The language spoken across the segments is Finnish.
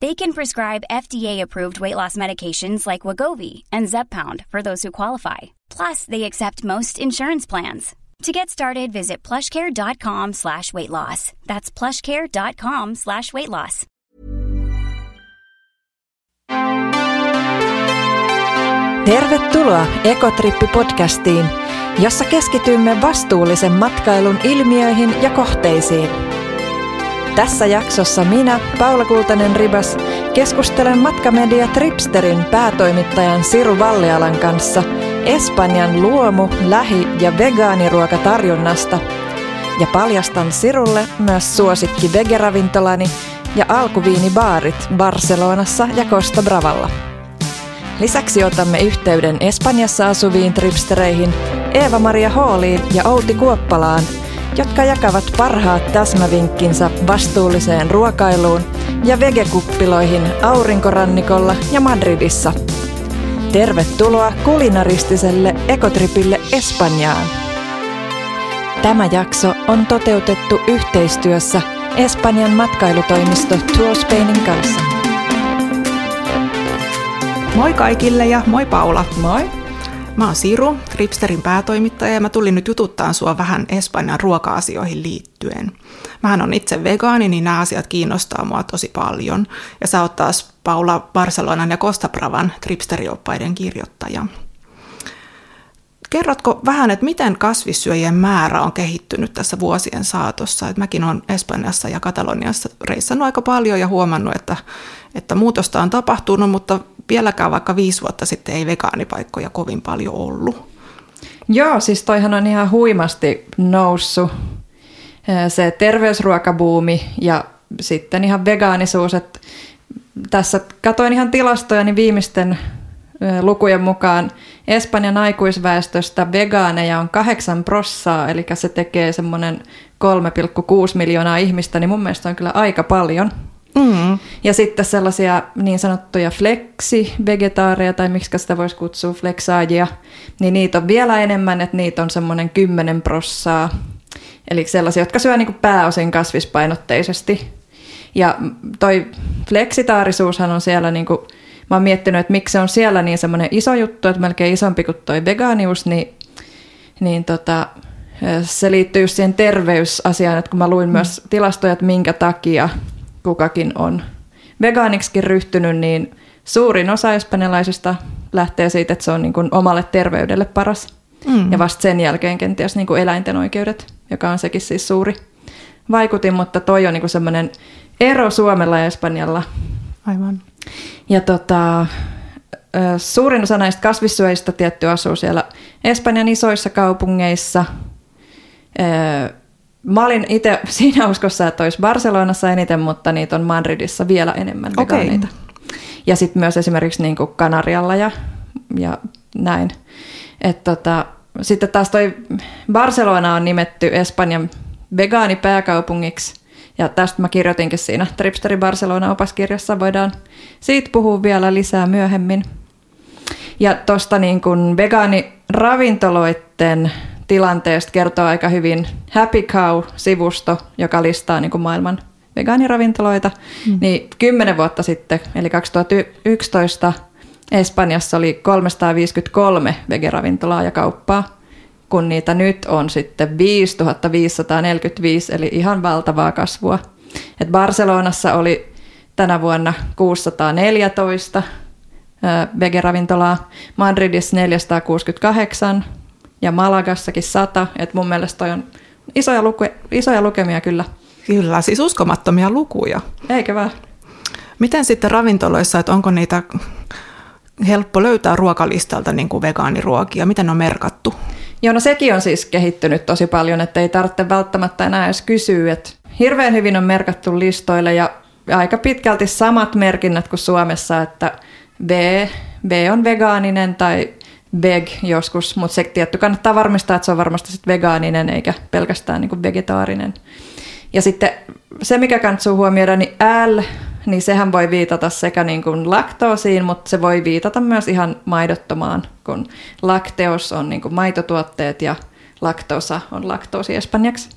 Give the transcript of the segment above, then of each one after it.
They can prescribe FDA-approved weight loss medications like Wagovi and Zepbound for those who qualify. Plus, they accept most insurance plans. To get started, visit plushcare.com slash weight loss. That's plushcare.com slash weight loss. Tervetuloa Ekotrippi-podcastiin, jossa keskitymme vastuullisen matkailun ilmiöihin ja kohteisiin – Tässä jaksossa minä, Paula Kultanen-Ribas, keskustelen matkamedia Tripsterin päätoimittajan Siru Vallialan kanssa Espanjan luomu-, lähi- ja vegaaniruokatarjonnasta ja paljastan Sirulle myös suosikki vegeravintolani ja alkuviinibaarit Barcelonassa ja Costa Bravalla. Lisäksi otamme yhteyden Espanjassa asuviin tripstereihin Eeva-Maria Hooliin ja Outi Kuoppalaan – jotka jakavat parhaat täsmävinkkinsä vastuulliseen ruokailuun ja vegekuppiloihin aurinkorannikolla ja Madridissa. Tervetuloa kulinaristiselle ekotripille Espanjaan. Tämä jakso on toteutettu yhteistyössä Espanjan matkailutoimisto Tour Spainin kanssa. Moi kaikille ja moi Paula. Moi. Mä oon Siru, Tripsterin päätoimittaja ja mä tulin nyt jututtaa sua vähän Espanjan ruoka-asioihin liittyen. Mähän on itse vegaani, niin nämä asiat kiinnostaa mua tosi paljon. Ja sä oot taas Paula Barcelonan ja Costa Bravan Tripsterioppaiden kirjoittaja. Kerrotko vähän, että miten kasvissyöjien määrä on kehittynyt tässä vuosien saatossa? Et mäkin olen Espanjassa ja Kataloniassa reissannut aika paljon ja huomannut, että, että muutosta on tapahtunut, mutta vieläkään vaikka viisi vuotta sitten ei vegaanipaikkoja kovin paljon ollut. Joo, siis toihan on ihan huimasti noussut se terveysruokabuumi ja sitten ihan vegaanisuus. Että tässä katoin ihan tilastoja, niin viimeisten lukujen mukaan Espanjan aikuisväestöstä vegaaneja on 8 prossaa, eli se tekee semmoinen 3,6 miljoonaa ihmistä, niin mun mielestä on kyllä aika paljon. Mm. Ja sitten sellaisia niin sanottuja fleksi-vegetaareja, tai miksi sitä voisi kutsua fleksaajia, niin niitä on vielä enemmän, että niitä on semmoinen 10 prossaa. Eli sellaisia, jotka syö niin pääosin kasvispainotteisesti. Ja toi fleksitaarisuushan on siellä, niin kuin, mä oon miettinyt, että miksi se on siellä niin semmoinen iso juttu, että melkein isompi kuin toi vegaanius, niin, niin tota, se liittyy just siihen terveysasiaan, että kun mä luin mm. myös tilastoja, että minkä takia kukakin on vegaaniksikin ryhtynyt, niin suurin osa espanjalaisista lähtee siitä, että se on niin kuin omalle terveydelle paras. Mm. Ja vasta sen jälkeen kenties niin kuin eläinten oikeudet, joka on sekin siis suuri vaikutin, mutta toi on niin semmoinen ero Suomella ja Espanjalla. Aivan. Ja tota, suurin osa näistä kasvissyöjistä tietty asuu siellä Espanjan isoissa kaupungeissa. Mä olin itse siinä uskossa, että olisi Barcelonassa eniten, mutta niitä on Madridissa vielä enemmän okay. vegaaneita. Ja sitten myös esimerkiksi niin kuin Kanarialla ja, ja näin. Et tota, sitten taas toi Barcelona on nimetty Espanjan vegaanipääkaupungiksi. Ja tästä mä kirjoitinkin siinä Tripsteri Barcelona opaskirjassa. Voidaan siitä puhua vielä lisää myöhemmin. Ja tuosta niin kuin vegaaniravintoloiden tilanteesta kertoo aika hyvin Happy Cow-sivusto, joka listaa niin kuin maailman vegaaniravintoloita. Mm. Niin kymmenen vuotta sitten, eli 2011, Espanjassa oli 353 vegeravintolaa ja kauppaa, kun niitä nyt on sitten 5545, eli ihan valtavaa kasvua. Et Barcelonassa oli tänä vuonna 614 vegeravintolaa, Madridissa 468 ja Malagassakin 100. Et mun mielestä toi on isoja, luku, isoja lukemia kyllä. Kyllä, siis uskomattomia lukuja. Eikö vaan? Miten sitten ravintoloissa, että onko niitä helppo löytää ruokalistalta niin kuin vegaaniruokia? Miten ne on merkattu? Joo, no sekin on siis kehittynyt tosi paljon, että ei tarvitse välttämättä enää edes kysyä. Että hirveän hyvin on merkattu listoille ja aika pitkälti samat merkinnät kuin Suomessa, että V, V on vegaaninen tai veg joskus, mutta se tietty kannattaa varmistaa, että se on varmasti sit vegaaninen eikä pelkästään niin vegetaarinen. Ja sitten se, mikä kannattaa huomioida, niin L, niin sehän voi viitata sekä niin kuin laktoosiin, mutta se voi viitata myös ihan maidottomaan, kun lakteos on niin kuin maitotuotteet ja laktoosa on laktoosi espanjaksi.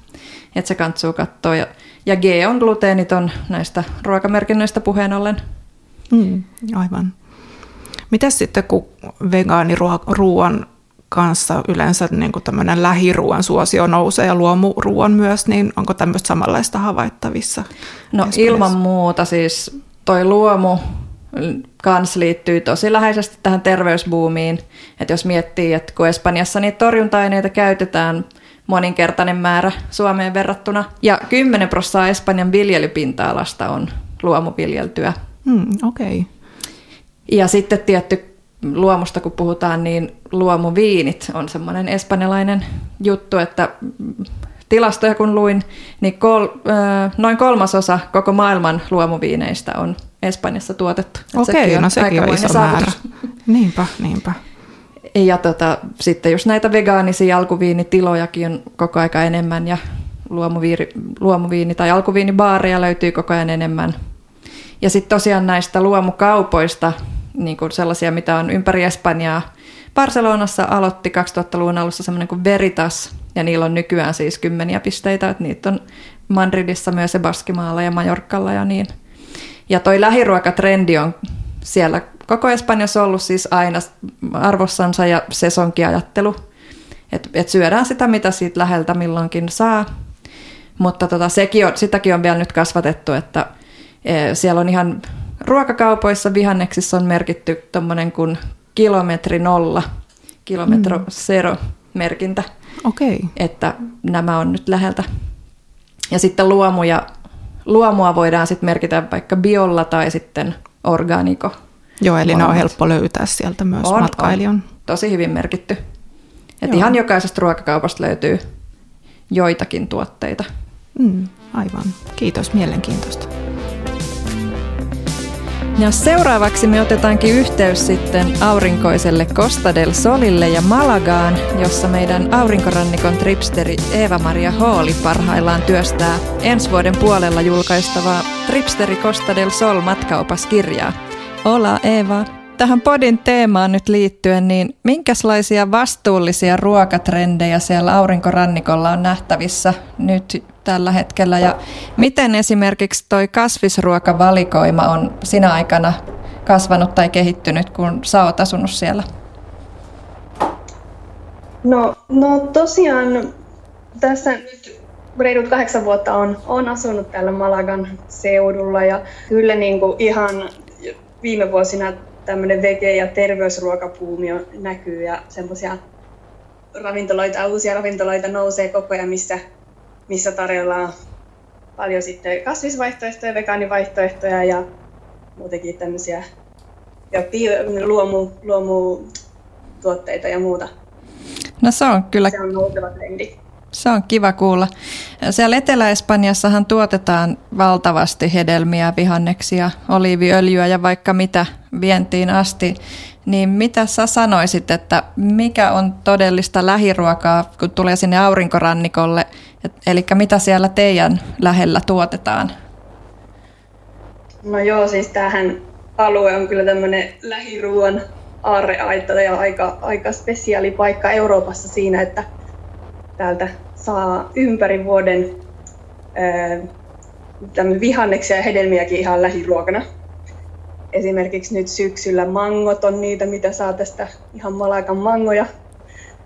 Että se kantsuu katsoa. Ja, ja G on gluteeniton näistä ruokamerkinnöistä puheen ollen. Mm, aivan. Mitäs sitten, kun vegaaniruoan kanssa yleensä niin kuin tämmöinen lähiruoan suosio nousee ja luomuruoan myös, niin onko tämmöistä samanlaista havaittavissa? No ilman muuta siis toi luomu kans liittyy tosi läheisesti tähän terveysbuumiin. Että jos miettii, että kun Espanjassa niitä torjunta-aineita käytetään moninkertainen määrä Suomeen verrattuna, ja 10 prosenttia Espanjan viljelypinta-alasta on luomuviljeltyä. Hmm, Okei. Okay. Ja sitten tietty luomusta kun puhutaan, niin luomuviinit on semmoinen espanjalainen juttu, että tilastoja kun luin, niin kol, noin kolmasosa koko maailman luomuviineistä on Espanjassa tuotettu. Okei, okay, no sekin on iso määrä. Niinpä, niinpä. Ja tota, sitten just näitä vegaanisia alkuviinitilojakin on koko aika enemmän ja luomuviini, luomuviini tai alkuviinibaareja löytyy koko ajan enemmän. Ja sitten tosiaan näistä luomukaupoista, niin kuin sellaisia, mitä on ympäri Espanjaa. Barcelonassa aloitti 2000-luvun alussa semmoinen kuin Veritas, ja niillä on nykyään siis kymmeniä pisteitä, että niitä on Madridissa myös ja Baskimaalla ja Majorkalla ja niin. Ja toi lähiruokatrendi on siellä koko Espanjassa ollut siis aina arvossansa ja sesonkiajattelu. Että et syödään sitä, mitä siitä läheltä milloinkin saa. Mutta tota, sekin on, sitäkin on vielä nyt kasvatettu, että e, siellä on ihan ruokakaupoissa vihanneksissa on merkitty tuommoinen kuin kilometri nolla, kilometro mm. zero merkintä. Okay. Että nämä on nyt läheltä. Ja sitten luomuja, luomua voidaan sitten merkitä vaikka biolla tai sitten organiko. Joo, eli ne on helppo löytää sieltä myös on, matkailijan. On. Tosi hyvin merkitty. Että ihan jokaisesta ruokakaupasta löytyy joitakin tuotteita. Mm, aivan. Kiitos, mielenkiintoista. Ja seuraavaksi me otetaankin yhteys sitten aurinkoiselle Costa del Solille ja Malagaan, jossa meidän aurinkorannikon tripsteri Eeva-Maria Hooli parhaillaan työstää ensi vuoden puolella julkaistavaa Tripsteri Costa del Sol matkaopaskirjaa. Hola Eeva! Tähän podin teemaan nyt liittyen, niin minkälaisia vastuullisia ruokatrendejä siellä aurinkorannikolla on nähtävissä nyt tällä hetkellä ja miten esimerkiksi toi kasvisruokavalikoima on sinä aikana kasvanut tai kehittynyt, kun sä oot asunut siellä? No, no tosiaan tässä nyt reilut kahdeksan vuotta on, on asunut täällä Malagan seudulla ja kyllä niin kuin ihan viime vuosina tämmöinen vege- ja terveysruokapuumi näkyy ja semmoisia ravintoloita, uusia ravintoloita nousee koko ajan, missä missä tarjolla paljon sitten kasvisvaihtoehtoja, vegaanivaihtoehtoja ja muutenkin tämmöisiä ja luomu, luomutuotteita ja muuta. No se on kyllä... Se on nouseva trendi. Se on kiva kuulla. Siellä Etelä-Espanjassahan tuotetaan valtavasti hedelmiä, vihanneksia, oliiviöljyä ja vaikka mitä vientiin asti. Niin mitä sä sanoisit, että mikä on todellista lähiruokaa, kun tulee sinne aurinkorannikolle? Eli mitä siellä teidän lähellä tuotetaan? No joo, siis tämähän alue on kyllä tämmöinen lähiruuan aarreaita ja aika, aika spesiaali paikka Euroopassa siinä, että täältä saa ympäri vuoden vihanneksia ja hedelmiäkin ihan lähiruokana. Esimerkiksi nyt syksyllä mangot on niitä, mitä saa tästä ihan malakan mangoja.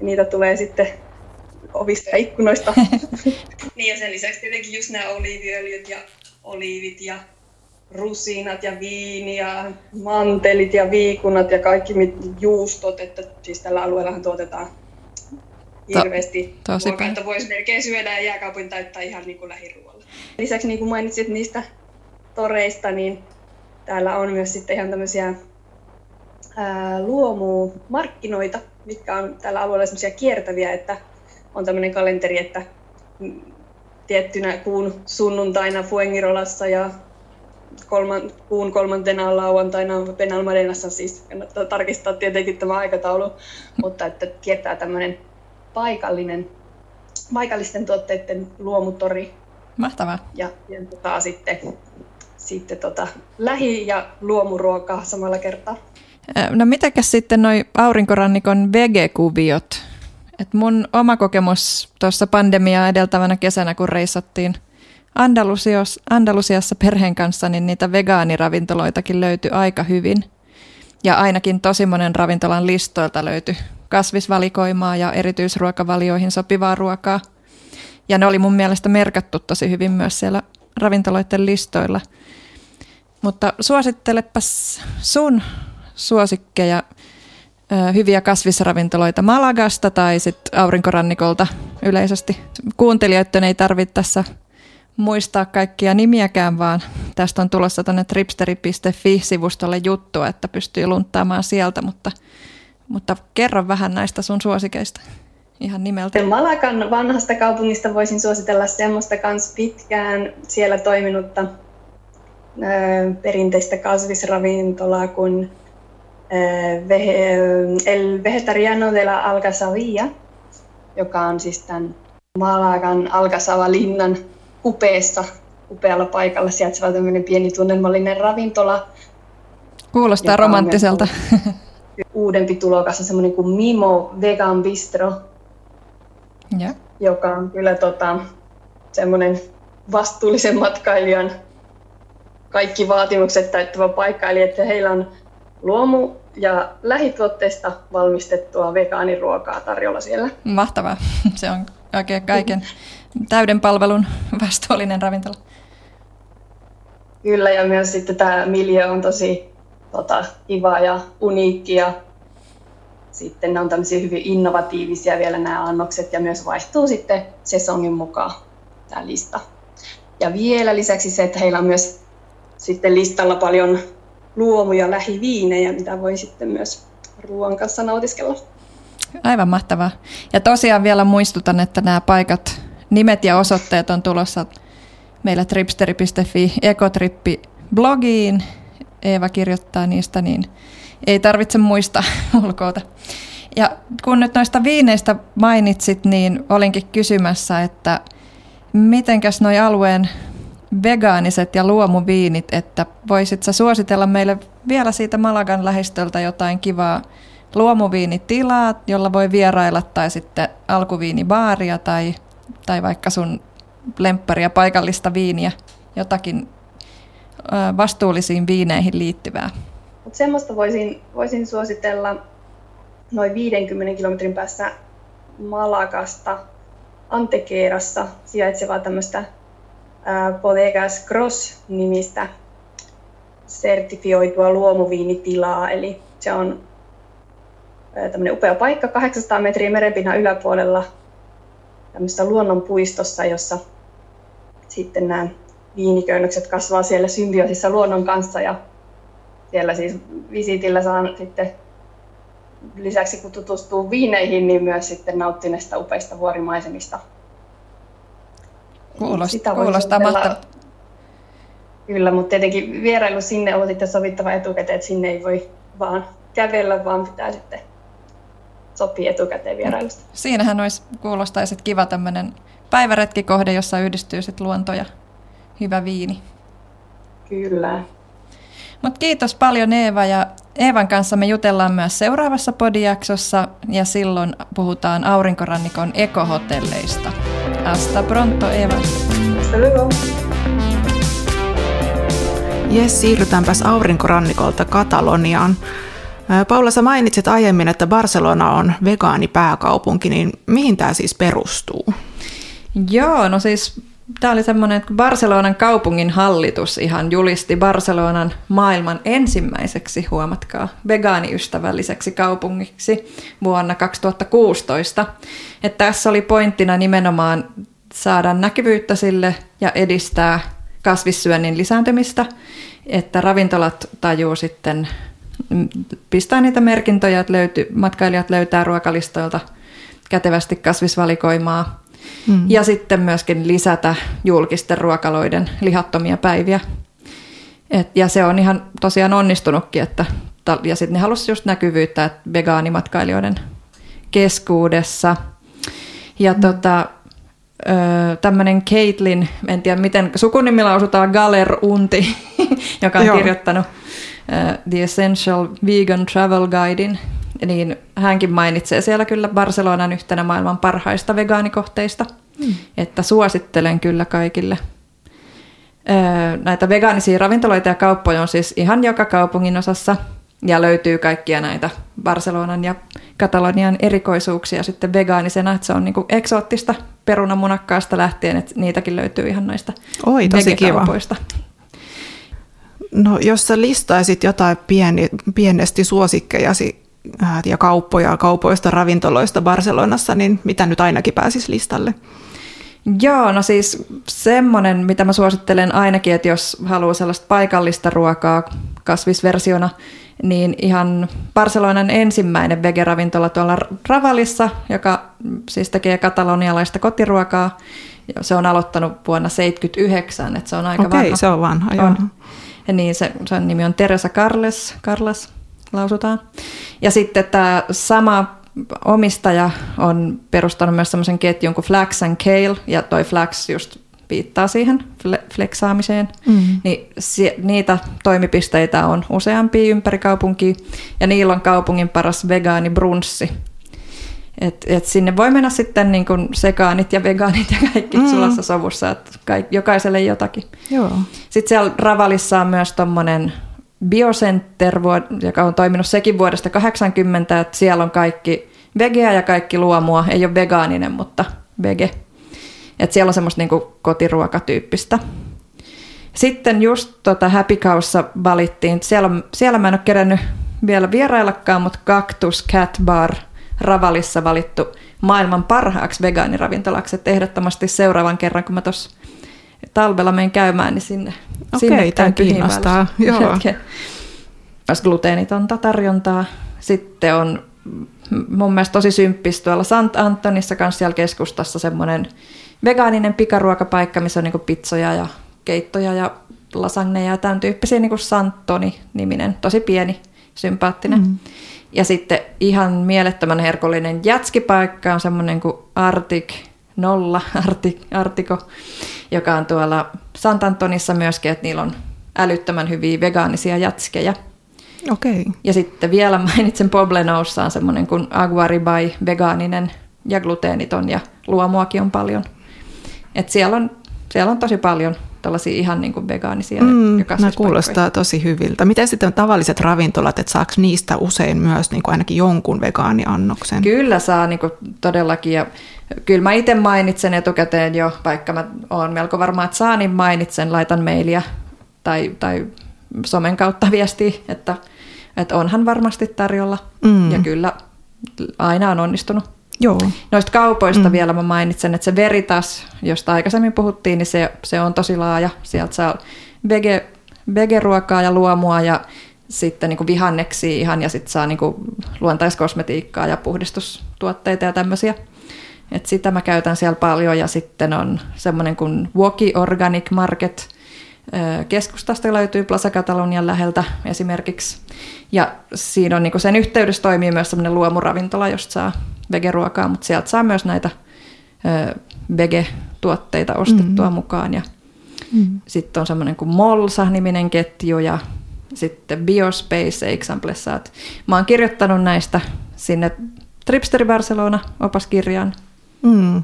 Niitä tulee sitten ovista ja ikkunoista. niin ja sen lisäksi tietenkin just nämä oliiviöljyt ja oliivit ja rusinat ja viini ja mantelit ja viikunat ja kaikki juustot, että siis tällä alueellahan tuotetaan hirveästi to, ruokaa, että voisi melkein syödä ja jääkaupin täyttää ihan niin kuin lähiruoalla. Lisäksi niin kuin mainitsit niistä toreista, niin täällä on myös sitten ihan tämmöisiä luomumarkkinoita, mitkä on tällä alueella semmoisia kiertäviä, että on tämmöinen kalenteri, että tiettynä kuun sunnuntaina Fuengirolassa ja kolman, kuun kolmantena lauantaina Penalmadenassa, siis kannattaa tarkistaa tietenkin tämä aikataulu, mutta että kiertää tämmöinen paikallinen, paikallisten tuotteiden luomutori. Mahtavaa. Ja, ja tota, sitten, sitten tota, lähi- ja luomuruokaa samalla kertaa. No mitäkäs sitten noi aurinkorannikon vegekuviot? Et mun oma kokemus tuossa pandemiaa edeltävänä kesänä, kun reissattiin Andalusios, Andalusiassa perheen kanssa, niin niitä vegaaniravintoloitakin löytyi aika hyvin. Ja ainakin tosi monen ravintolan listoilta löytyi kasvisvalikoimaa ja erityisruokavalioihin sopivaa ruokaa. Ja ne oli mun mielestä merkattu tosi hyvin myös siellä ravintoloiden listoilla. Mutta suosittelepas sun suosikkeja hyviä kasvisravintoloita Malagasta tai sitten aurinkorannikolta yleisesti. Kuuntelijoiden ei tarvitse tässä muistaa kaikkia nimiäkään, vaan tästä on tulossa tuonne tripsteri.fi-sivustolle juttu, että pystyy lunttaamaan sieltä, mutta, mutta kerro vähän näistä sun suosikeista ihan nimeltä. Malakan vanhasta kaupungista voisin suositella semmoista kans pitkään siellä toiminutta perinteistä kasvisravintolaa kuin El Vegetariano de la Algasavia, joka on siis tämän Malagan Algasava-linnan kupeessa, upealla paikalla sijaitseva tämmöinen pieni tunnelmallinen ravintola. Kuulostaa romanttiselta. Uudempi tulokas on semmoinen kuin Mimo Vegan Bistro, ja. joka on kyllä tota, semmoinen vastuullisen matkailijan kaikki vaatimukset täyttävä paikka, eli että heillä on luomu- ja lähituotteista valmistettua vegaaniruokaa tarjolla siellä. Mahtavaa. Se on oikein kaiken täyden palvelun vastuullinen ravintola. Kyllä, ja myös sitten tämä miljö on tosi tota, kiva ja uniikki ja sitten ne on tämmöisiä hyvin innovatiivisia vielä nämä annokset ja myös vaihtuu sitten sesongin mukaan tämä lista. Ja vielä lisäksi se, että heillä on myös sitten listalla paljon luomu- ja lähiviinejä, mitä voi sitten myös ruoan kanssa nautiskella. Aivan mahtavaa. Ja tosiaan vielä muistutan, että nämä paikat, nimet ja osoitteet on tulossa meillä tripsteri.fi ekotrippi-blogiin. Eeva kirjoittaa niistä, niin ei tarvitse muistaa ulkoota. Ja kun nyt noista viineistä mainitsit, niin olinkin kysymässä, että mitenkäs noi alueen vegaaniset ja luomuviinit, että voisit sä suositella meille vielä siitä Malagan lähistöltä jotain kivaa luomuviinitilaa, jolla voi vierailla, tai sitten alkuviinibaaria tai, tai vaikka sun lempparia paikallista viiniä, jotakin vastuullisiin viineihin liittyvää. Mut semmoista voisin, voisin suositella noin 50 kilometrin päässä Malagasta Antekeerassa sijaitsevaa tämmöistä Bodegas Cross-nimistä sertifioitua luomuviinitilaa. Eli se on tämmöinen upea paikka 800 metriä merenpinnan yläpuolella tämmöisessä luonnonpuistossa, jossa sitten nämä viiniköynnökset kasvaa siellä symbioosissa luonnon kanssa ja siellä siis visitillä saan sitten lisäksi kun tutustuu viineihin, niin myös sitten nauttii näistä upeista vuorimaisemista Kuulostaa, kuulostaa mahtavalta. Kyllä, mutta tietenkin vierailu sinne on sitten sovittava etukäteen, että sinne ei voi vaan kävellä, vaan pitää sitten sopia etukäteen vierailusta. Siinähän olisi, kuulostaisi kiva tämmöinen päiväretkikohde, jossa yhdistyy sitten luonto ja hyvä viini. Kyllä. Mutta kiitos paljon Eeva ja Eevan kanssa me jutellaan myös seuraavassa podijaksossa ja silloin puhutaan aurinkorannikon ekohotelleista. Hasta pronto Eeva. Hasta luego. Jes, siirrytäänpäs aurinkorannikolta Kataloniaan. Paula, sä mainitsit aiemmin, että Barcelona on vegaanipääkaupunki, niin mihin tämä siis perustuu? Joo, no siis tämä oli semmoinen, että Barcelonan kaupungin hallitus ihan julisti Barcelonan maailman ensimmäiseksi, huomatkaa, vegaaniystävälliseksi kaupungiksi vuonna 2016. Että tässä oli pointtina nimenomaan saada näkyvyyttä sille ja edistää kasvissyönnin lisääntymistä, että ravintolat tajuu sitten pistää niitä merkintöjä, että löyty, matkailijat löytää ruokalistoilta kätevästi kasvisvalikoimaa. Mm. Ja sitten myöskin lisätä julkisten ruokaloiden lihattomia päiviä. Et, ja se on ihan tosiaan onnistunutkin, että, ja sitten ne halusivat just näkyvyyttä että vegaanimatkailijoiden keskuudessa. Ja mm. tota, tämmöinen Caitlin, en tiedä miten sukunimi lausutaan, Galer Unti, joka on Joo. kirjoittanut The Essential Vegan Travel Guidein, niin hänkin mainitsee siellä kyllä Barcelonan yhtenä maailman parhaista vegaanikohteista, mm. että suosittelen kyllä kaikille. Näitä vegaanisia ravintoloita ja kauppoja on siis ihan joka kaupungin osassa ja löytyy kaikkia näitä Barcelonan ja Katalonian erikoisuuksia sitten vegaanisena, että se on niinku eksoottista perunamunakkaasta lähtien, että niitäkin löytyy ihan näistä Oi, tosi kiva. No jos sä listaisit jotain pieni, pienesti suosikkejasi ja kauppoja kaupoista, ravintoloista Barcelonassa, niin mitä nyt ainakin pääsisi listalle? Joo, no siis semmoinen, mitä mä suosittelen ainakin, että jos haluaa sellaista paikallista ruokaa kasvisversiona, niin ihan Barcelonan ensimmäinen vegeravintola tuolla Ravalissa, joka siis tekee katalonialaista kotiruokaa. Se on aloittanut vuonna 1979, että se on aika Okei, vanha. se on vanha, joo. On. Ja niin, se, sen nimi on Teresa Carles, Carles lausutaan. Ja sitten tämä sama omistaja on perustanut myös semmoisen ketjun kuin Flax and Kale, ja toi Flax just viittaa siihen fleksaamiseen, mm. niin si- niitä toimipisteitä on useampia ympäri kaupunkia, ja niillä on kaupungin paras vegaani brunssi. Et, et sinne voi mennä sitten niin kuin sekaanit ja vegaanit ja kaikki mm. sulassa sovussa, että kaik, jokaiselle jotakin. Joo. Sitten siellä Ravalissa on myös tuommoinen Biocenter, joka on toiminut sekin vuodesta 80, että siellä on kaikki vegeä ja kaikki luomua. Ei ole vegaaninen, mutta vege. Et siellä on semmoista niinku kotiruokatyyppistä. Sitten just tota Happy Cowssa valittiin, siellä, on, siellä mä en ole kerännyt vielä vieraillakaan, mutta Cactus Cat Bar Ravalissa valittu maailman parhaaksi vegaaniravintolaksi. Että ehdottomasti seuraavan kerran, kun mä tuossa talvella menen käymään, niin sinne, Okei, sinne tämä kiinnostaa. Joo. Olisi gluteenitonta tarjontaa. Sitten on mun mielestä tosi symppis tuolla Sant Antonissa kanssa siellä keskustassa semmoinen vegaaninen pikaruokapaikka, missä on niin pizzoja ja keittoja ja lasagneja ja tämän tyyppisiä, niin kuin Santoni-niminen, tosi pieni, sympaattinen. Mm. Ja sitten ihan mielettömän herkullinen jätskipaikka on semmoinen kuin Artik nolla Arti, Artiko, joka on tuolla Santantonissa myöskin, että niillä on älyttömän hyviä vegaanisia jatskeja. Okei. Okay. Ja sitten vielä mainitsen Poblenoussa on semmoinen kuin Aguaribai, vegaaninen ja gluteeniton ja luomuakin on paljon. Et siellä, on, siellä on tosi paljon tällaisia ihan niin kuin vegaanisia mm, Nämä kuulostaa tosi hyviltä. Miten sitten tavalliset ravintolat, että saako niistä usein myös niin kuin ainakin jonkun vegaaniannoksen? Kyllä saa niin kuin todellakin. Ja kyllä mä itse mainitsen etukäteen jo, vaikka mä oon melko varma, että saa, niin mainitsen, laitan mailia tai, tai somen kautta viestiä, että, että onhan varmasti tarjolla. Mm. Ja kyllä aina on onnistunut. Joo. Noista kaupoista mm. vielä mä mainitsen, että se Veritas, josta aikaisemmin puhuttiin, niin se, se on tosi laaja. Sieltä saa vege, vegeruokaa ja luomua ja sitten niin vihanneksi ihan ja sitten saa niin luontaiskosmetiikkaa ja puhdistustuotteita ja tämmöisiä. Et sitä mä käytän siellä paljon ja sitten on semmoinen kuin Woki Organic Market keskustasta löytyy Plaza Catalonian läheltä esimerkiksi. Ja siinä on niin sen yhteydessä toimii myös semmoinen luomuravintola, josta saa vegeruokaa, mutta sieltä saa myös näitä vege-tuotteita ostettua mm. mukaan. Ja mm. Sitten on semmoinen kuin Molsa-niminen ketju ja sitten Biospace Examplessa. Mä oon kirjoittanut näistä sinne Tripsteri Barcelona opaskirjaan. Mm.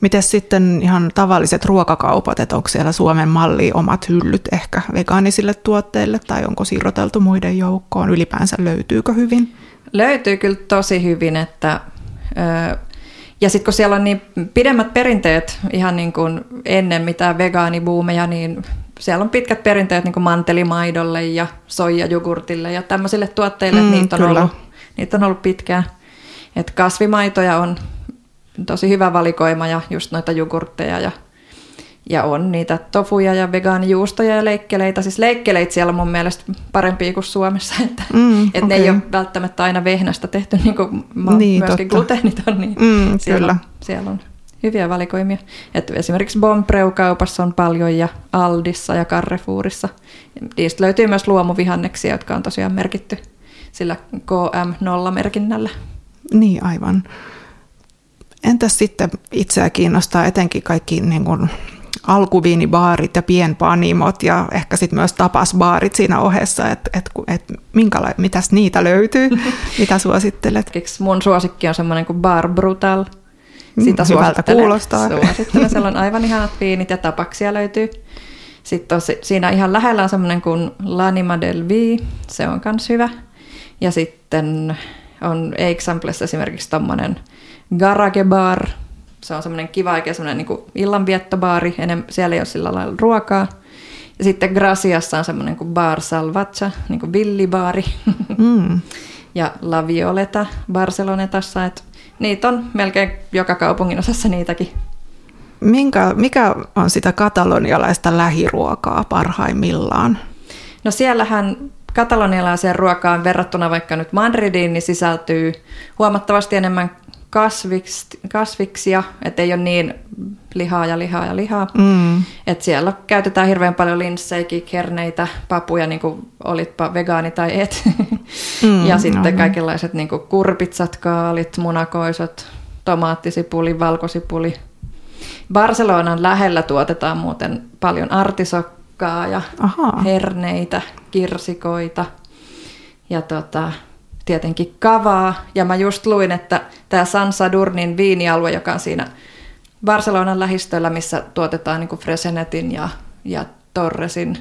Miten sitten ihan tavalliset ruokakaupat, että onko siellä Suomen malli omat hyllyt ehkä vegaanisille tuotteille tai onko siirroteltu muiden joukkoon? Ylipäänsä löytyykö hyvin? Löytyy kyllä tosi hyvin, että ja sitten kun siellä on niin pidemmät perinteet ihan niin kuin ennen mitään vegaanibuumeja, niin siellä on pitkät perinteet niin kuin mantelimaidolle ja soijajugurtille ja tämmöisille tuotteille, mm, niitä, on ollut, niitä on ollut pitkään. Et kasvimaitoja on tosi hyvä valikoima ja just noita jogurtteja ja, ja on niitä tofuja ja vegaanijuustoja ja leikkeleitä. Siis leikkeleitä siellä on mun mielestä parempia kuin Suomessa, että, mm, että okay. ne ei ole välttämättä aina vehnästä tehty, niin kuin niin, myöskin totta. gluteenit niin mm, siellä, kyllä. siellä on hyviä valikoimia. Että esimerkiksi Bompreu-kaupassa on paljon ja Aldissa ja Carrefourissa. Niistä löytyy myös luomuvihanneksia, jotka on tosiaan merkitty sillä KM0-merkinnällä. Niin, aivan. Entäs sitten itseä kiinnostaa etenkin kaikki niin kuin alkuviinibaarit ja pienpanimot ja ehkä sitten myös tapasbaarit siinä ohessa, että et, et, minkäla- mitäs niitä löytyy, mitä suosittelet? Mun suosikki on semmoinen kuin Bar Brutal. Mm, Sitä mm, hyvältä kuulostaa. Suosittelen, siellä on aivan ihanat viinit ja tapaksia löytyy. Sitten tosi, siinä ihan lähellä on semmoinen kuin L'Anima del Vi, se on myös hyvä. Ja sitten on Examples esimerkiksi tommonen Garage Bar. Se on semmoinen kiva oikein semmoinen niin illanviettobaari. Enem, siellä ei ole sillä lailla ruokaa. Ja sitten Graciassa on semmoinen kuin Bar Salvatsa, niin kuin villibaari. Mm. ja La Violeta Barcelonetassa. Et niitä on melkein joka kaupungin osassa niitäkin. Minkä, mikä on sitä katalonialaista lähiruokaa parhaimmillaan? No siellähän katalonialaiseen ruokaan verrattuna vaikka nyt Madridiin, niin sisältyy huomattavasti enemmän kasviks, kasviksia, että ei ole niin lihaa ja lihaa ja lihaa. Mm. Et siellä käytetään hirveän paljon linssejä, kerneitä, papuja, niin kuin olitpa vegaani tai et. Mm, ja sitten aivan. kaikenlaiset niin kuin kurpitsat, kaalit, munakoisot, tomaattisipuli, valkosipuli. Barcelonan lähellä tuotetaan muuten paljon artisokkaa ja Aha. herneitä, kirsikoita. Ja tota, tietenkin kavaa. Ja mä just luin, että tämä San Sadurnin viinialue, joka on siinä Barcelonan lähistöllä, missä tuotetaan niin Fresenetin ja, ja Torresin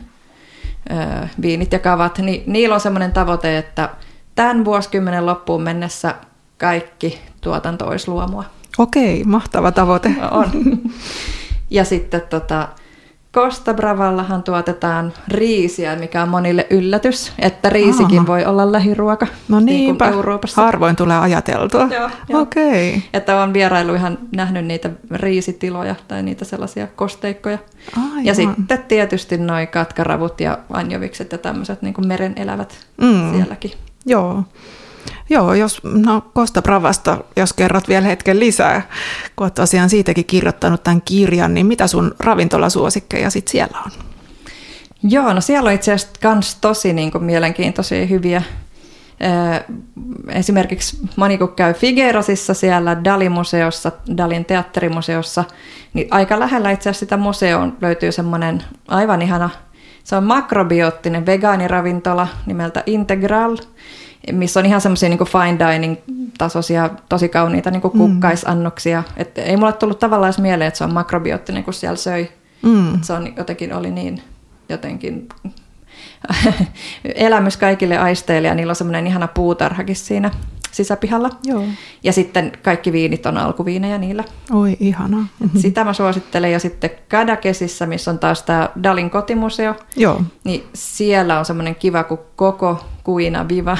ö, viinit ja kavat, niin niillä on semmoinen tavoite, että tämän vuosikymmenen loppuun mennessä kaikki tuotanto olisi luomua. Okei, mahtava tavoite. On. Ja sitten tota, Costa Bravallahan tuotetaan riisiä, mikä on monille yllätys, että riisikin Aha. voi olla lähiruoka. No niin Euroopassa. harvoin tulee ajateltua. Joo, Okei. Okay. Että on vierailu ihan nähnyt niitä riisitiloja tai niitä sellaisia kosteikkoja. Aivan. Ja sitten tietysti noin katkaravut ja anjovikset ja tämmöiset niin meren elävät mm. sielläkin. Joo. Joo, jos, no Kosta Bravasta, jos kerrot vielä hetken lisää, kun olet tosiaan siitäkin kirjoittanut tämän kirjan, niin mitä sun ravintolasuosikkeja sitten siellä on? Joo, no siellä on itse asiassa myös tosi niin kuin, mielenkiintoisia hyviä. Esimerkiksi moni kun käy Figuerosissa siellä Dalimuseossa, Dalin teatterimuseossa, niin aika lähellä itse asiassa sitä museoon löytyy semmoinen aivan ihana, se on makrobioottinen vegaaniravintola nimeltä Integral, missä on ihan semmoisia niin fine dining tasoisia, tosi kauniita niin kukkaisannoksia. Mm. Et ei mulle tullut tavallaan edes mieleen, että se on makrobiottinen, kun siellä söi. Mm. se on jotenkin oli niin jotenkin elämys kaikille aisteille ja niillä on semmoinen ihana puutarhakin siinä sisäpihalla. Joo. Ja sitten kaikki viinit on alkuviinejä niillä. Oi, ihana. Mm-hmm. Sitä mä suosittelen. Ja sitten Kadakesissä, missä on taas tämä Dalin kotimuseo, Joo. niin siellä on semmoinen kiva kuin koko kuina viva.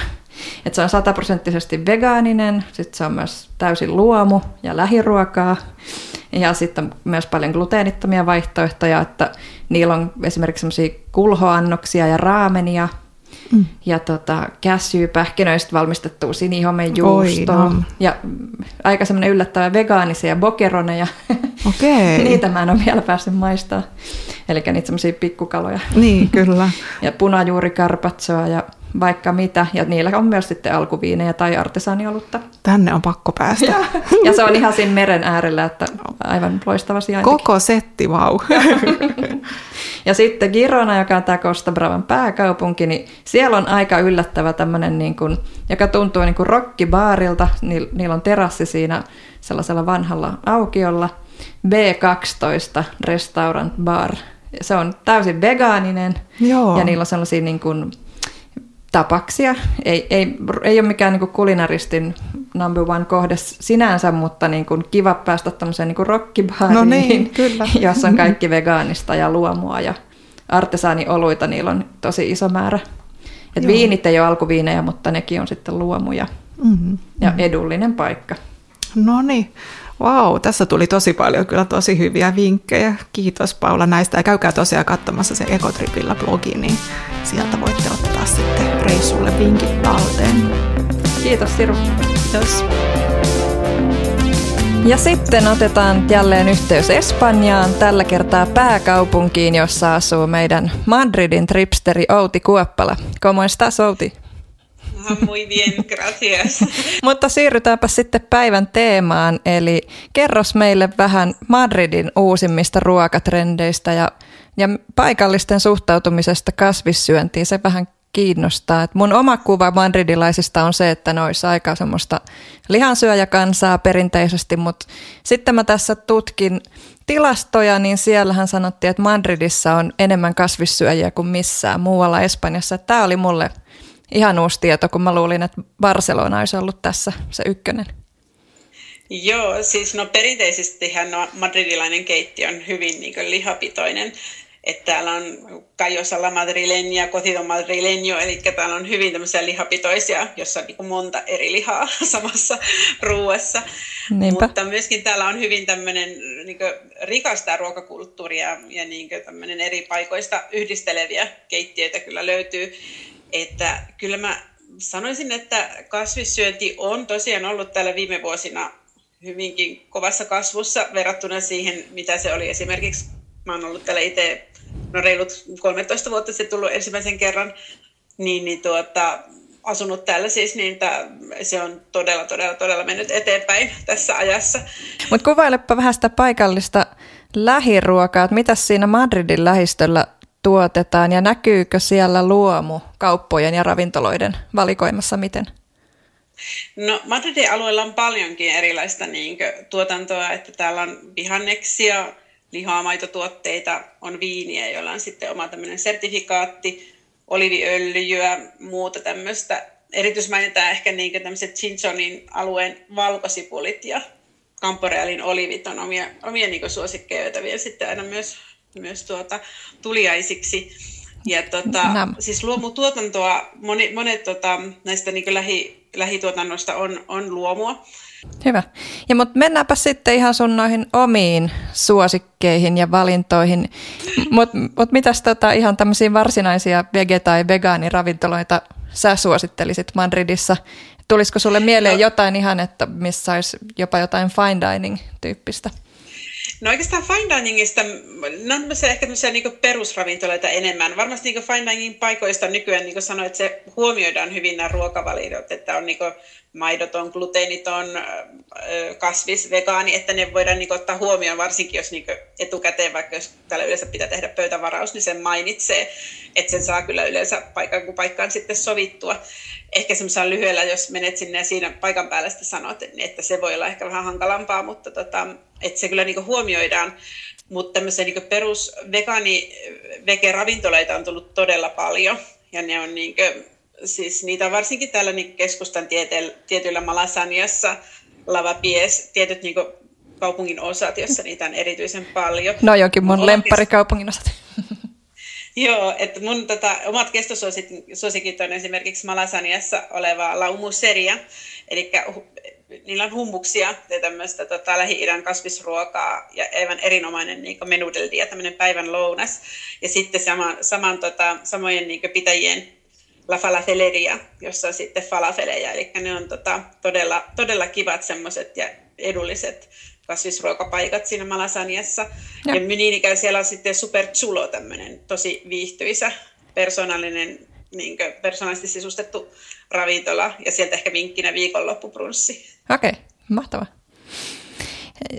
Että se on sataprosenttisesti vegaaninen, sitten se on myös täysin luomu ja lähiruokaa. Ja sitten myös paljon gluteenittomia vaihtoehtoja, että niillä on esimerkiksi semmoisia kulhoannoksia ja raamenia – mm. ja tota, käsyypähkinöistä valmistettua sinihomejuustoa ja aika semmoinen yllättävä vegaanisia bokeroneja. Okay. Niitä mä en ole vielä päässyt maistaa. Eli niitä semmoisia pikkukaloja. Niin, kyllä. ja punajuurikarpatsoa ja vaikka mitä. Ja niillä on myös sitten alkuviinejä tai artesaaniolutta. Tänne on pakko päästä. ja se on ihan siinä meren äärellä, että aivan loistava sijainti. Koko setti, vau. ja sitten Girona, joka on tämä Costa Bravan pääkaupunki, niin siellä on aika yllättävä tämmöinen, niin kuin, joka tuntuu niin kuin rockibaarilta. Niillä on terassi siinä sellaisella vanhalla aukiolla. B12 Restaurant Bar. Se on täysin vegaaninen Joo. ja niillä on sellaisia niin kuin tapaksia. Ei, ei, ei ole mikään niin kulinaristin number one kohde sinänsä, mutta niin kuin kiva päästä tämmöiseen niin rockibaariin, no niin, kyllä. jossa on kaikki vegaanista ja luomua ja artesaanioluita, niillä on tosi iso määrä. Et viinit ei ole alkuviinejä, mutta nekin on sitten luomuja mm-hmm. ja edullinen paikka. No niin. Vau, tässä tuli tosi paljon kyllä tosi hyviä vinkkejä. Kiitos Paula näistä ja käykää tosiaan katsomassa se Ekotripillä blogi, niin sieltä voitte ottaa sitten reissulle vinkit talteen. Kiitos Siru. Kiitos. Ja sitten otetaan jälleen yhteys Espanjaan, tällä kertaa pääkaupunkiin, jossa asuu meidän Madridin tripsteri Outi Kuoppala. ¿Cómo estás, Outi? Muy bien, gracias. Mutta siirrytäänpä sitten päivän teemaan, eli kerros meille vähän Madridin uusimmista ruokatrendeistä ja, ja paikallisten suhtautumisesta kasvissyöntiin. Se vähän kiinnostaa. Et mun oma kuva madridilaisista on se, että ne olisi aika semmoista lihansyöjäkansaa perinteisesti, mutta sitten mä tässä tutkin tilastoja, niin siellähän sanottiin, että Madridissa on enemmän kasvissyöjiä kuin missään muualla Espanjassa. Tämä oli mulle – ihan uusi tieto, kun mä luulin, että Barcelona olisi ollut tässä se ykkönen. Joo, siis no perinteisestihän no, madridilainen keittiö on hyvin niin kuin, lihapitoinen. Että täällä on Kajosalla madrileña, cocido madrileño, eli täällä on hyvin tämmöisiä lihapitoisia, jossa on niin monta eri lihaa samassa ruuassa. Niinpä. Mutta myöskin täällä on hyvin tämmöinen niin rikasta ruokakulttuuria ja niin tämmöinen eri paikoista yhdisteleviä keittiöitä kyllä löytyy. Että kyllä mä sanoisin, että kasvissyönti on tosiaan ollut täällä viime vuosina hyvinkin kovassa kasvussa verrattuna siihen, mitä se oli esimerkiksi, mä oon ollut täällä itse no reilut 13 vuotta sitten tullut ensimmäisen kerran, niin, niin tuota, asunut täällä siis, niin että se on todella, todella, todella mennyt eteenpäin tässä ajassa. Mutta kuvailepa vähän sitä paikallista lähiruokaa, että mitä siinä Madridin lähistöllä tuotetaan ja näkyykö siellä luomu kauppojen ja ravintoloiden valikoimassa miten? No Madridin alueella on paljonkin erilaista niin tuotantoa, että täällä on vihanneksia, lihaa-maitotuotteita, on viiniä, joilla on sitten oma tämmöinen sertifikaatti, oliviöljyä, muuta tämmöistä. Erityismainitaan ehkä niin tämmöiset Chinchonin alueen valkosipulit ja Camporealin olivit on omia, omia niin suosikkeja, joita vielä sitten aina myös myös tuota, tuliaisiksi. Ja tota, siis luomutuotantoa, moni, monet tota, näistä niin lähi, lähituotannosta on, on luomua. Hyvä. Ja mutta mennäänpä sitten ihan sun noihin omiin suosikkeihin ja valintoihin. Mutta mut mitäs tota, ihan tämmöisiä varsinaisia vege- tai vegaaniravintoloita sä suosittelisit Madridissa? Tulisiko sulle mieleen no. jotain ihan, että missä olisi jopa jotain fine dining tyyppistä? No oikeastaan fine diningista, no on ehkä niin perusravintoloita enemmän. Varmasti niin fine dining paikoista nykyään, niin kuin sanoit, että se huomioidaan hyvin nämä ruokavaliot, että on niin maidoton, gluteeniton, kasvis, vegaani, että ne voidaan niin ottaa huomioon, varsinkin jos niin etukäteen, vaikka jos täällä yleensä pitää tehdä pöytävaraus, niin sen mainitsee, että sen saa kyllä yleensä paikan kuin paikkaan sitten sovittua. Ehkä semmoisella lyhyellä, jos menet sinne ja siinä paikan päällä sitten sanot, että se voi olla ehkä vähän hankalampaa, mutta tota, että se kyllä niin huomioidaan. Mutta tämmöisiä niin perus vegaani vege ravintoloita on tullut todella paljon ja ne on niin kuin, siis niitä on varsinkin täällä niin keskustan tieteillä, tietyillä Malasaniassa, Lavapies, tietyt niin kaupungin osat, jossa niitä on erityisen paljon. No jokin mun lempparikaupungin osat. Joo, että mun tota, omat kestosuosikit on esimerkiksi Malasaniassa oleva laumuseria, eli niillä on hummuksia ja tämmöistä tota, Lähi-idän kasvisruokaa ja aivan erinomainen niin menudeldi ja tämmöinen päivän lounas. Ja sitten saman, saman tota, samojen niin pitäjien La Falafeleria, jossa on sitten falafeleja, eli ne on tota, todella, todella kivat semmoiset ja edulliset kasvisruokapaikat siinä Malasaniassa. Ja, ja niin ikään siellä on sitten Super Chulo, tämmöinen tosi viihtyisä, persoonallinen niin persoonallisesti sisustettu ravintola ja sieltä ehkä vinkkinä viikonloppuprunssi. Okei, okay, mahtavaa.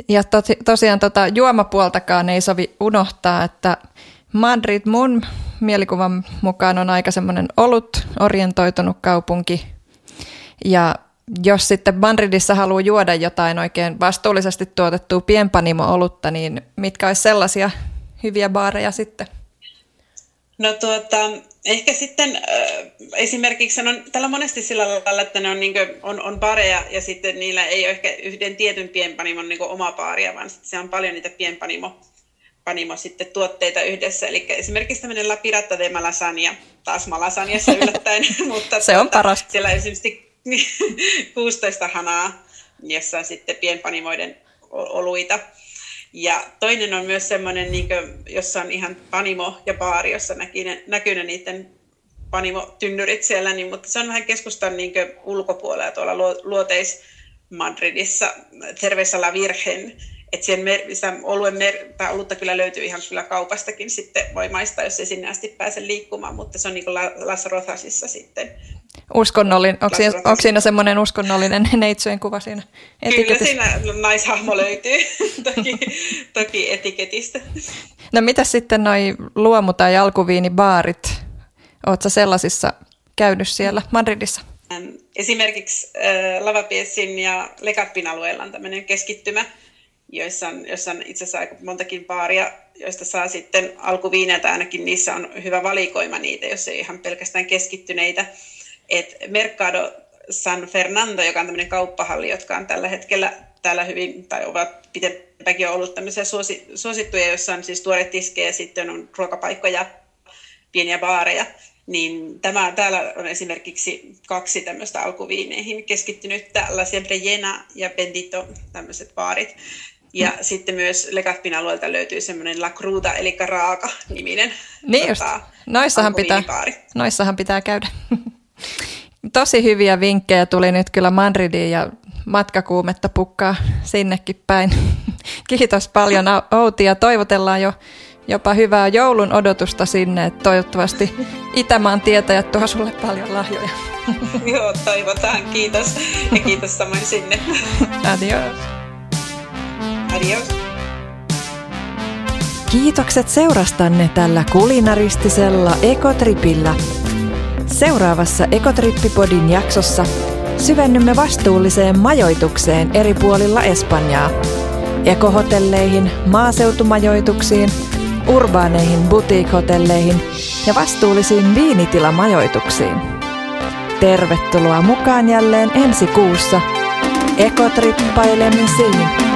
Ja tosi, tosiaan tota, juomapuoltakaan ei sovi unohtaa, että Madrid mun mielikuvan mukaan on aika semmoinen olut orientoitunut kaupunki. Ja jos sitten Madridissa haluaa juoda jotain oikein vastuullisesti tuotettua pienpanimo-olutta, niin mitkä olisi sellaisia hyviä baareja sitten? No tuota, ehkä sitten äh, esimerkiksi on tällä monesti sillä lailla, että ne on, niin kuin, on, on bareja ja sitten niillä ei ole ehkä yhden tietyn pienpanimon niin oma baaria, vaan se on paljon niitä pienpanimo panimo sitten tuotteita yhdessä. Eli esimerkiksi tämmöinen La Pirata de Malasania, taas Malasanjassa yllättäen. mutta se on tuota, parasta. Siellä esimerkiksi 16 hanaa, jossa on sitten pienpanimoiden oluita. Ja toinen on myös semmoinen, niin kuin, jossa on ihan panimo ja baari, jossa näkyy ne, näkyy ne niiden panimotynnyrit siellä, niin, mutta se on vähän keskustan niin ulkopuolella tuolla luoteis Madridissa, Cerveza la Virgen, että siihen mer- sitä oluen mer- tai olutta kyllä löytyy ihan kyllä kaupastakin sitten voi maistaa, jos ei sinne asti pääse liikkumaan, mutta se on niin kuin Las Rosasissa sitten. Uskonnollinen, onko, siinä, onko siinä semmoinen uskonnollinen neitsyjen kuva siinä etiketissä? Kyllä siinä naishahmo löytyy toki, toki etiketistä. No mitä sitten noi luomu- tai alkuviinibaarit? Oletko sellaisissa käynyt siellä Madridissa? Esimerkiksi äh, Lavapiesin ja Lekatpin alueella on tämmöinen keskittymä, joissa on, joissa on itse asiassa aika montakin baaria, joista saa sitten alkuviineiltä ainakin niissä on hyvä valikoima niitä, jos ei ihan pelkästään keskittyneitä. Et Mercado San Fernando, joka on tämmöinen kauppahalli, jotka on tällä hetkellä täällä hyvin, tai ovat pitempäkin ollut tämmöisiä suosi, suosittuja, joissa on siis tuore tiskejä, sitten on ruokapaikkoja, pieniä baareja, niin tämä, täällä on esimerkiksi kaksi tämmöistä alkuviineihin keskittynyttä, La Siempre Llena ja Bendito, tämmöiset baarit. Ja mm. sitten myös Legatpin alueelta löytyy semmoinen La Cruda, eli raaka niminen niin tota, just. Noissahan pitää, noissahan pitää käydä. Tosi hyviä vinkkejä tuli nyt kyllä Madridiin ja matkakuumetta pukkaa sinnekin päin. Kiitos paljon Outi ja toivotellaan jo jopa hyvää joulun odotusta sinne, että toivottavasti Itämaan tietäjät tuo sulle paljon lahjoja. Joo, toivotaan. Kiitos. Ja kiitos samoin sinne. Adios. Adios. Kiitokset seurastanne tällä kulinaristisella ekotripillä. Seuraavassa Ekotrippipodin jaksossa syvennymme vastuulliseen majoitukseen eri puolilla Espanjaa. Ekohotelleihin, maaseutumajoituksiin, urbaaneihin boutique-hotelleihin ja vastuullisiin viinitilamajoituksiin. Tervetuloa mukaan jälleen ensi kuussa ekotrippailemisiin.